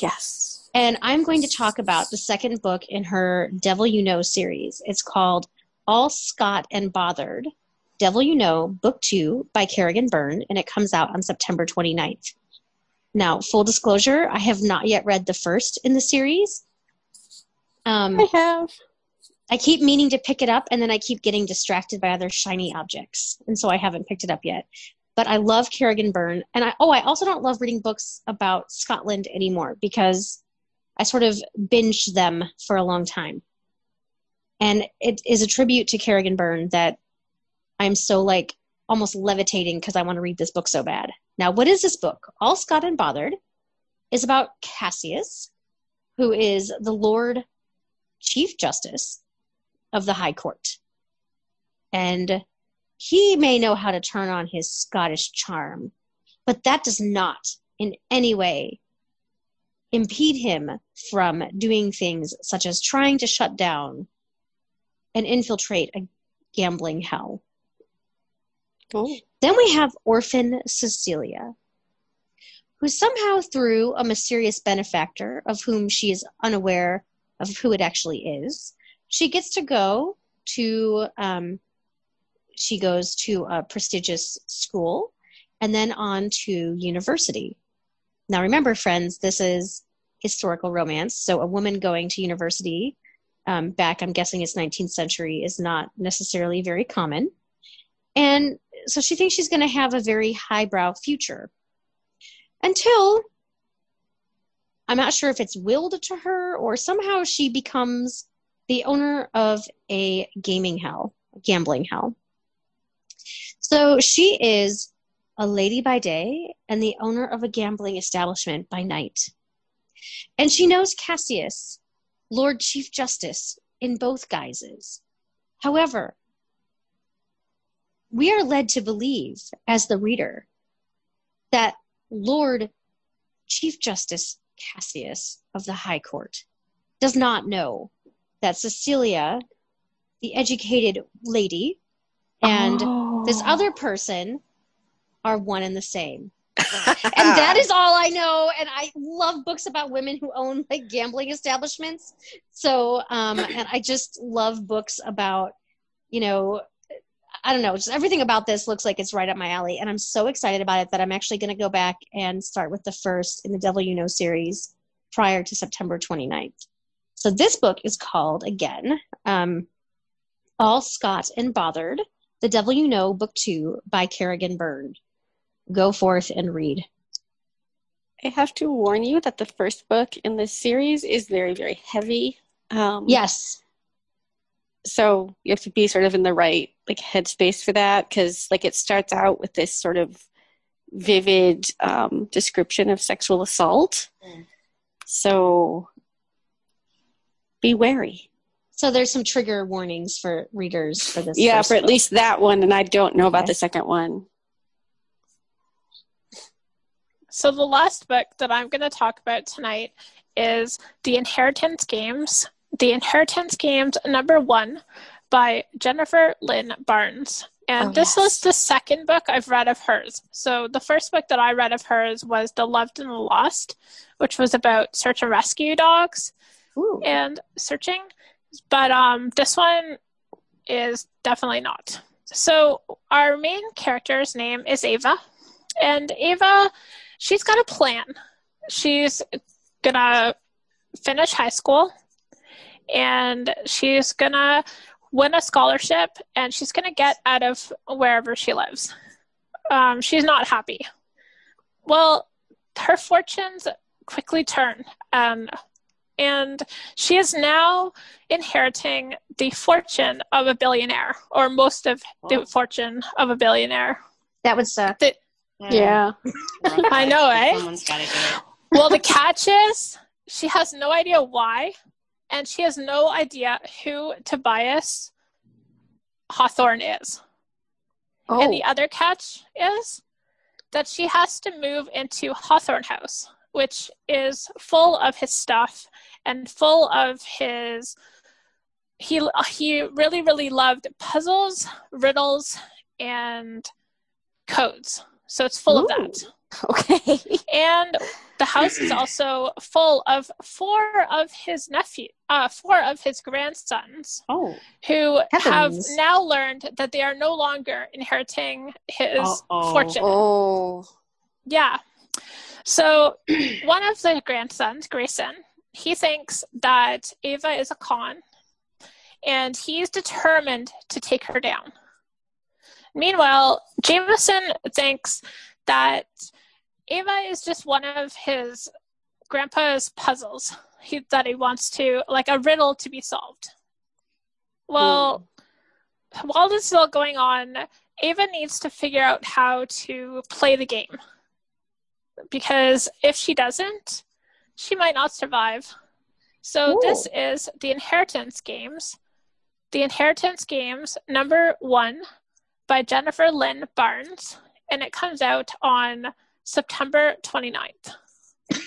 Yes. And I'm going to talk about the second book in her Devil You Know series. It's called All Scot and Bothered Devil You Know, Book Two by Kerrigan Byrne, and it comes out on September 29th. Now, full disclosure, I have not yet read the first in the series. Um, I have. I keep meaning to pick it up, and then I keep getting distracted by other shiny objects, and so I haven't picked it up yet. But I love Kerrigan Byrne, and I oh, I also don't love reading books about Scotland anymore because I sort of binged them for a long time, and it is a tribute to Kerrigan Byrne that I'm so like almost levitating because I want to read this book so bad. Now, what is this book? All Scot and Bothered is about Cassius, who is the Lord Chief Justice of the High Court. And he may know how to turn on his Scottish charm, but that does not in any way impede him from doing things such as trying to shut down and infiltrate a gambling hell. Oh. Then we have orphan Cecilia, who somehow, through a mysterious benefactor of whom she is unaware of who it actually is, she gets to go to um, she goes to a prestigious school and then on to university. Now, remember, friends, this is historical romance. So, a woman going to university um, back, I'm guessing it's 19th century, is not necessarily very common. And so she thinks she's going to have a very highbrow future until I'm not sure if it's willed to her or somehow she becomes the owner of a gaming hell, a gambling hell. So she is a lady by day and the owner of a gambling establishment by night. And she knows Cassius, Lord Chief Justice, in both guises. However, we are led to believe, as the reader, that Lord Chief Justice Cassius of the High Court does not know that Cecilia, the educated lady, and oh. this other person are one and the same. and that is all I know. And I love books about women who own like gambling establishments. So, um, and I just love books about, you know, I don't know, just everything about this looks like it's right up my alley. And I'm so excited about it that I'm actually going to go back and start with the first in the Devil You Know series prior to September 29th. So this book is called, again, um, All Scot and Bothered The Devil You Know, Book Two by Kerrigan Byrne. Go forth and read. I have to warn you that the first book in this series is very, very heavy. Um, yes so you have to be sort of in the right like headspace for that because like it starts out with this sort of vivid um, description of sexual assault mm. so be wary so there's some trigger warnings for readers for this yeah for at book. least that one and i don't know okay. about the second one so the last book that i'm going to talk about tonight is the inheritance games the Inheritance Games number one by Jennifer Lynn Barnes. And oh, this yes. was the second book I've read of hers. So the first book that I read of hers was The Loved and the Lost, which was about search and rescue dogs Ooh. and searching. But um, this one is definitely not. So our main character's name is Ava. And Ava, she's got a plan. She's gonna finish high school and she's gonna win a scholarship and she's gonna get out of wherever she lives. Um, she's not happy. Well, her fortunes quickly turn, um, and she is now inheriting the fortune of a billionaire, or most of the oh. fortune of a billionaire. That would suck. The, yeah, I know, eh? Someone's got to do it. Well, the catch is she has no idea why and she has no idea who Tobias Hawthorne is. Oh. And the other catch is that she has to move into Hawthorne House, which is full of his stuff and full of his. He he really really loved puzzles, riddles, and codes. So it's full Ooh. of that. Okay. and the house is also full of four of his nephew, uh, four of his grandsons. Oh. Who heavens. have now learned that they are no longer inheriting his Uh-oh. fortune. Oh. Yeah. So one of the grandsons, Grayson, he thinks that Ava is a con, and he's determined to take her down. Meanwhile, Jameson thinks that Ava is just one of his grandpa's puzzles he, that he wants to, like a riddle to be solved. Well, while this is all going on, Ava needs to figure out how to play the game. Because if she doesn't, she might not survive. So Ooh. this is the Inheritance Games. The Inheritance Games number one by Jennifer Lynn Barnes, and it comes out on September 29th.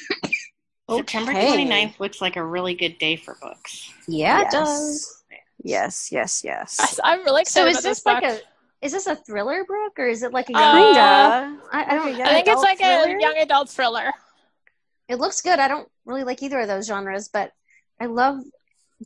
September 29th looks like a really good day for books. Yeah, yes. it does. Yes, yes, yes. I, am really excited. So is this like a is this a thriller book or is it like a young uh, I, I, don't. I think it's like thriller? a young adult thriller. It looks good. I don't really like either of those genres, but I love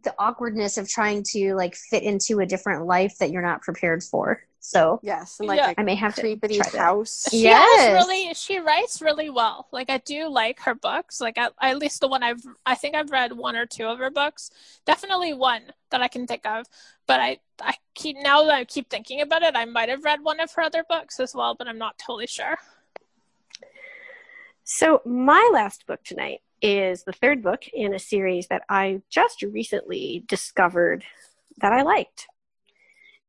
the awkwardness of trying to like fit into a different life that you're not prepared for. So yes, and like yeah. I may have to creepy house. She yes. really she writes really well. Like I do like her books. Like at, at least the one I've I think I've read one or two of her books. Definitely one that I can think of. But I I keep now that I keep thinking about it, I might have read one of her other books as well, but I'm not totally sure. So my last book tonight is the third book in a series that I just recently discovered that I liked.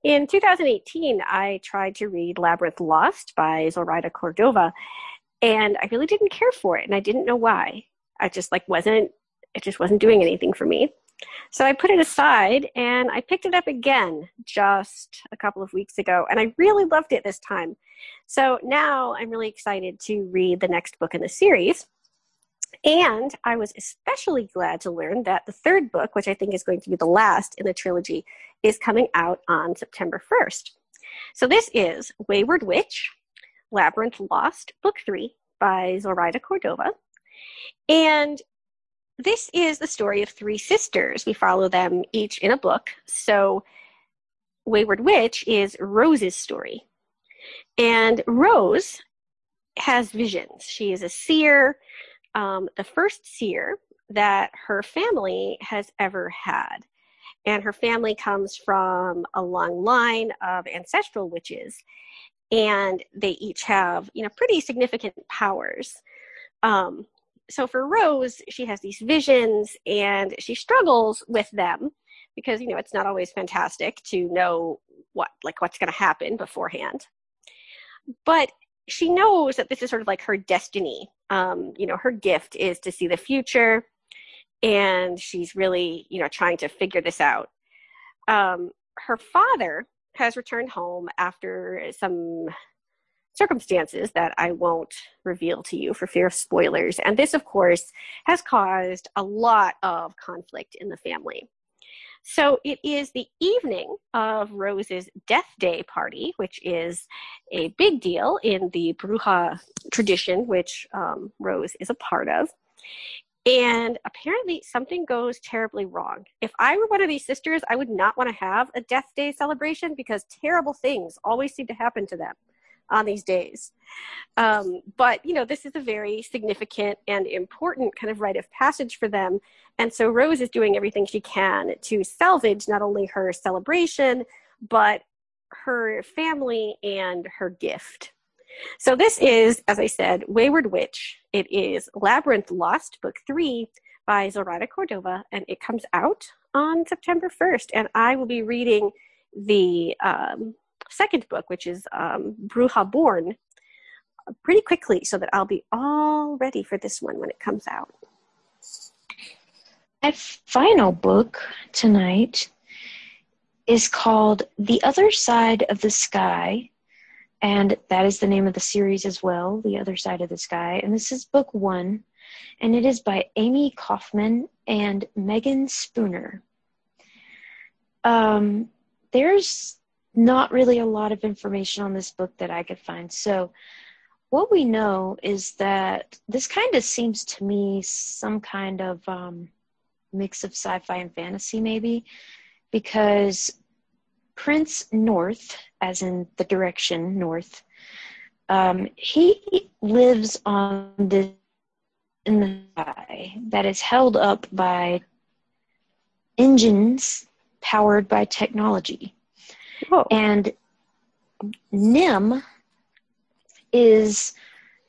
In 2018, I tried to read Labyrinth Lost by Zoraida Cordova, and I really didn't care for it, and I didn't know why. I just like wasn't it just wasn't doing anything for me. So I put it aside and I picked it up again just a couple of weeks ago, and I really loved it this time. So now I'm really excited to read the next book in the series. And I was especially glad to learn that the third book, which I think is going to be the last in the trilogy, is coming out on September 1st. So this is Wayward Witch, Labyrinth Lost, Book 3 by Zoraida Cordova. And this is the story of three sisters. We follow them each in a book. So Wayward Witch is Rose's story. And Rose has visions. She is a seer um, the first seer that her family has ever had. And her family comes from a long line of ancestral witches, and they each have, you know, pretty significant powers. Um, so for Rose, she has these visions, and she struggles with them because you know it's not always fantastic to know what like what's going to happen beforehand. But she knows that this is sort of like her destiny. Um, you know, her gift is to see the future, and she's really, you know, trying to figure this out. Um, her father has returned home after some circumstances that I won't reveal to you for fear of spoilers. And this, of course, has caused a lot of conflict in the family. So it is the evening of Rose's death day party, which is a big deal in the Bruja tradition, which um, Rose is a part of. And apparently, something goes terribly wrong. If I were one of these sisters, I would not want to have a death day celebration because terrible things always seem to happen to them on these days. Um, but, you know, this is a very significant and important kind of rite of passage for them. And so Rose is doing everything she can to salvage not only her celebration, but her family and her gift. So this is, as I said, Wayward Witch. It is Labyrinth Lost, Book Three by Zoraida Cordova, and it comes out on September 1st. And I will be reading the um, second book, which is um, Bruja Born, pretty quickly so that I'll be all ready for this one when it comes out. My final book tonight is called The Other Side of the Sky, and that is the name of the series as well, The Other Side of the Sky. And this is book one, and it is by Amie Kaufman and Megan Spooner. Um, there's not really a lot of information on this book that I could find. So, what we know is that this kind of seems to me some kind of um, mix of sci fi and fantasy, maybe, because Prince North, as in the direction north, um, he lives on this in the sky that is held up by engines powered by technology. Whoa. And Nim is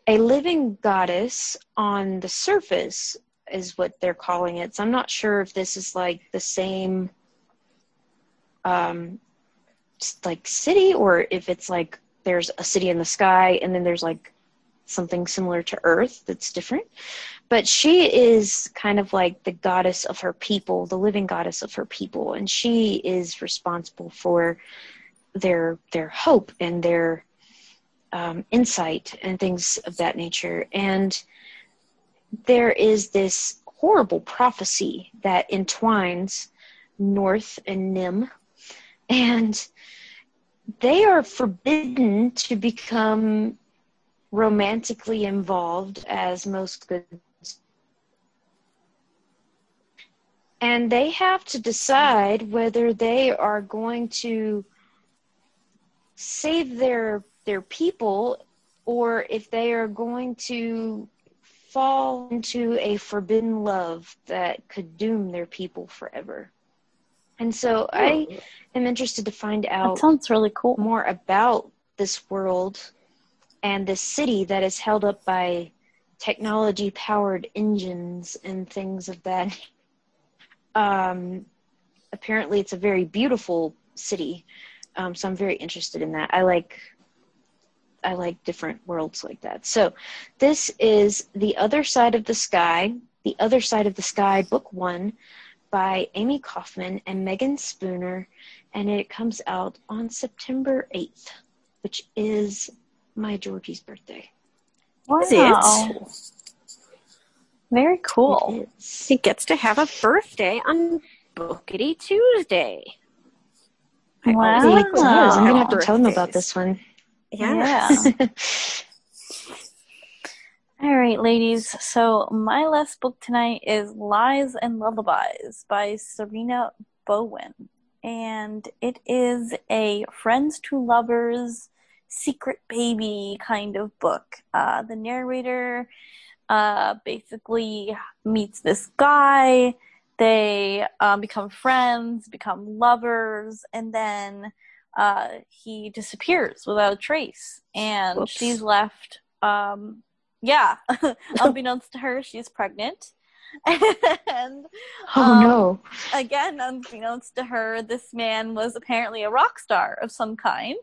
a living goddess on the surface, is what they're calling it. So I'm not sure if this is like the same um, like city or if it's like there's a city in the sky and then there's like something similar to Earth that's different. But she is kind of like the goddess of her people, the living goddess of her people, and she is responsible for their their hope and their um, insight and things of that nature. And there is this horrible prophecy that entwines North and Nim, and they are forbidden to become romantically involved as most good and they have to decide whether they are going to save their their people or if they are going to fall into a forbidden love that could doom their people forever. And so I am interested to find out that sounds really cool. more about this world and this city that is held up by technology powered engines and things of that. Um, apparently it's a very beautiful city um, so i'm very interested in that i like i like different worlds like that so this is the other side of the sky the other side of the sky book one by Amie kaufman and megan spooner and it comes out on september 8th which is my georgie's birthday wow. Is it? Very cool. He gets to have a birthday on Bookity Tuesday. Wow. I like I'm gonna have to tell him about this one. Yeah. yeah. All right, ladies. So my last book tonight is Lies and Lullabies by Sarina Bowen. And it is a friends to lovers secret baby kind of book. Uh, the narrator uh, basically meets this guy they um, become friends, become lovers, and then uh, he disappears without a trace. And Whoops. she's left, um, yeah, unbeknownst to her, she's pregnant. and oh um, no! Again, unbeknownst to her, this man was apparently a rock star of some kind.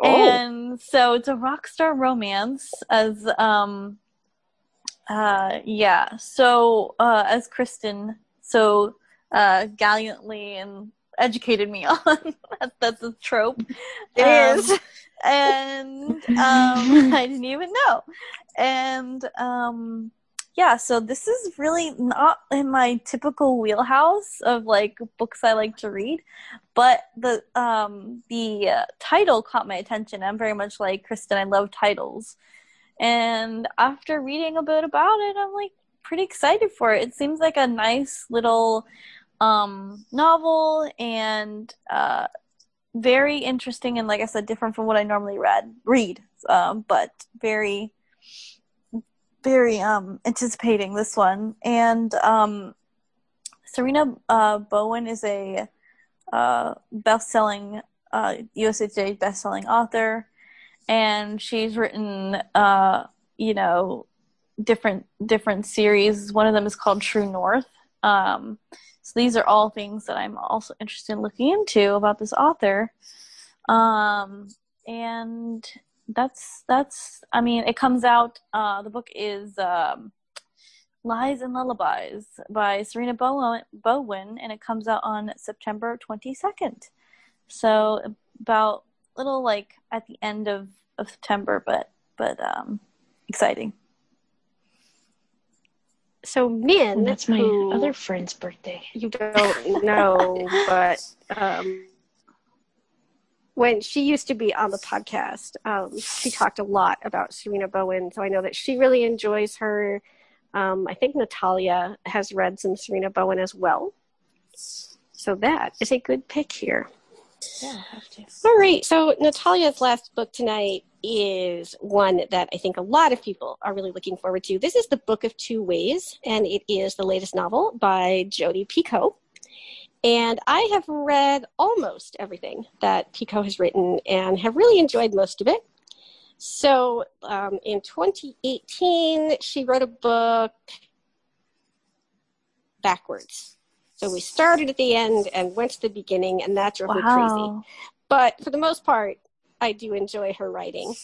Oh. And so it's a rock star romance as um uh yeah so uh as kristen so uh, gallantly and educated me on. that, that's a trope. It um, is, and um, I didn't even know. And um, yeah, so this is really not in my typical wheelhouse of like books I like to read, but the um, the uh, title caught my attention. I'm very much like Kristen. I love titles, and after reading a bit about it, I'm like, pretty excited for it. It seems like a nice little um, novel and uh, very interesting and, like I said, different from what I normally read read, um, but very very um, anticipating this one. And um, Sarina uh, Bowen is a uh, best-selling uh, USA Today best-selling author, and she's written, uh, you know, different different series. One of them is called True North. Um, so these are all things that I'm also interested in looking into about this author. Um, and that's that's I mean it comes out. Uh, the book is um, Lies and Lullabies by Sarina Bowen, Bowen, and it comes out on September 22nd. So about little like at the end of, of September, but but um, exciting. So Min, that's my other friend's birthday. You don't know, but um, when she used to be on the podcast, um, she talked a lot about Sarina Bowen. So I know that she really enjoys her. Um, I think Natalia has read some Sarina Bowen as well. So that is a good pick here. Yeah, I'll have to. All right. So Natalia's last book tonight is one that I think a lot of people are really looking forward to. This is The Book of Two Ways, and it is the latest novel by Jodi Picoult. And I have read almost everything that Picoult has written and have really enjoyed most of it. So um, in 2018, she wrote a book backwards. So we started at the end and went to the beginning, and that drove wow. me crazy. But for the most part, I do enjoy her writing.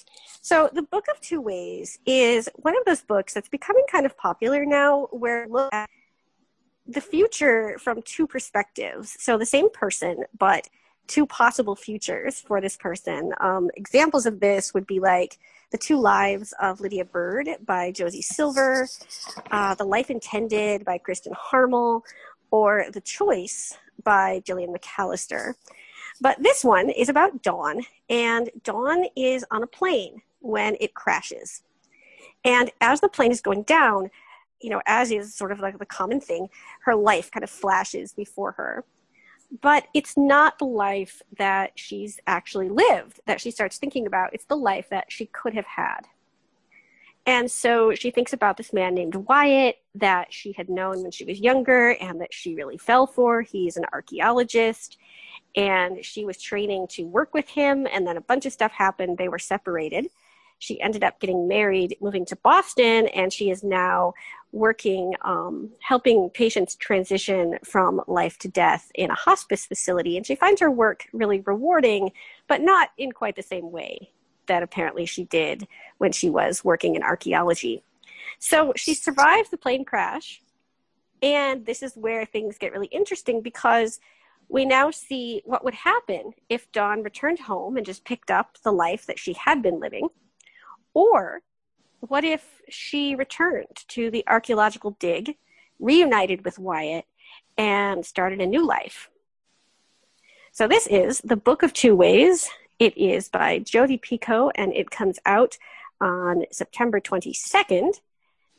So, The Book of Two Ways is one of those books that's becoming kind of popular now, where look at the future from two perspectives. So, the same person, but two possible futures for this person. Um, examples of this would be like The Two Lives of Lydia Bird by Josie Silver, uh, The Life Intended by Kristen Harmel, or The Choice by Gillian McAllister. But this one is about Dawn, and Dawn is on a plane when it crashes. And as the plane is going down, you know, as is sort of like the common thing, her life kind of flashes before her. But it's not the life that she's actually lived that she starts thinking about. It's the life that she could have had. And so she thinks about this man named Wyatt that she had known when she was younger and that she really fell for. He's an archaeologist and she was training to work with him and then a bunch of stuff happened. They were separated. She ended up getting married moving to boston and she is now working um, helping patients transition from life to death in a hospice facility. And she finds her work really rewarding but not in quite the same way that apparently she did when she was working in archaeology. So she survives the plane crash and this is where things get really interesting because we now see what would happen if Dawn returned home and just picked up the life that she had been living. Or what if she returned to the archaeological dig, reunited with Wyatt, and started a new life? So, this is The Book of Two Ways. It is by Jodi Picoult, and it comes out on September 22nd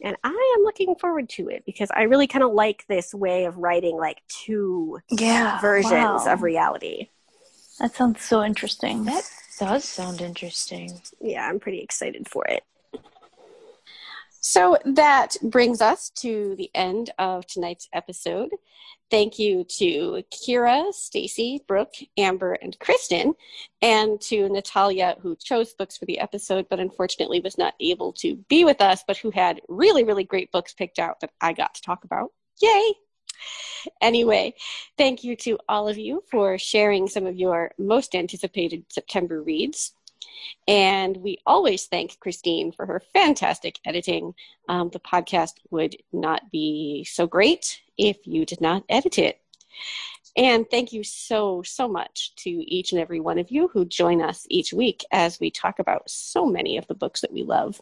and I am looking forward to it because I really kind of like this way of writing like two yeah, versions wow. of reality. That sounds so interesting. That does sound interesting. Yeah, I'm pretty excited for it. So that brings us to the end of tonight's episode. Thank you to Kira, Stacy, Brooke, Amber, and Kristen, and to Natalia, who chose books for the episode, but unfortunately was not able to be with us, but who had really, really great books picked out that I got to talk about. Yay! Anyway, thank you to all of you for sharing some of your most anticipated September reads. And we always thank Christine for her fantastic editing. Um, the podcast would not be so great if you did not edit it. And thank you so, so much to each and every one of you who join us each week as we talk about so many of the books that we love.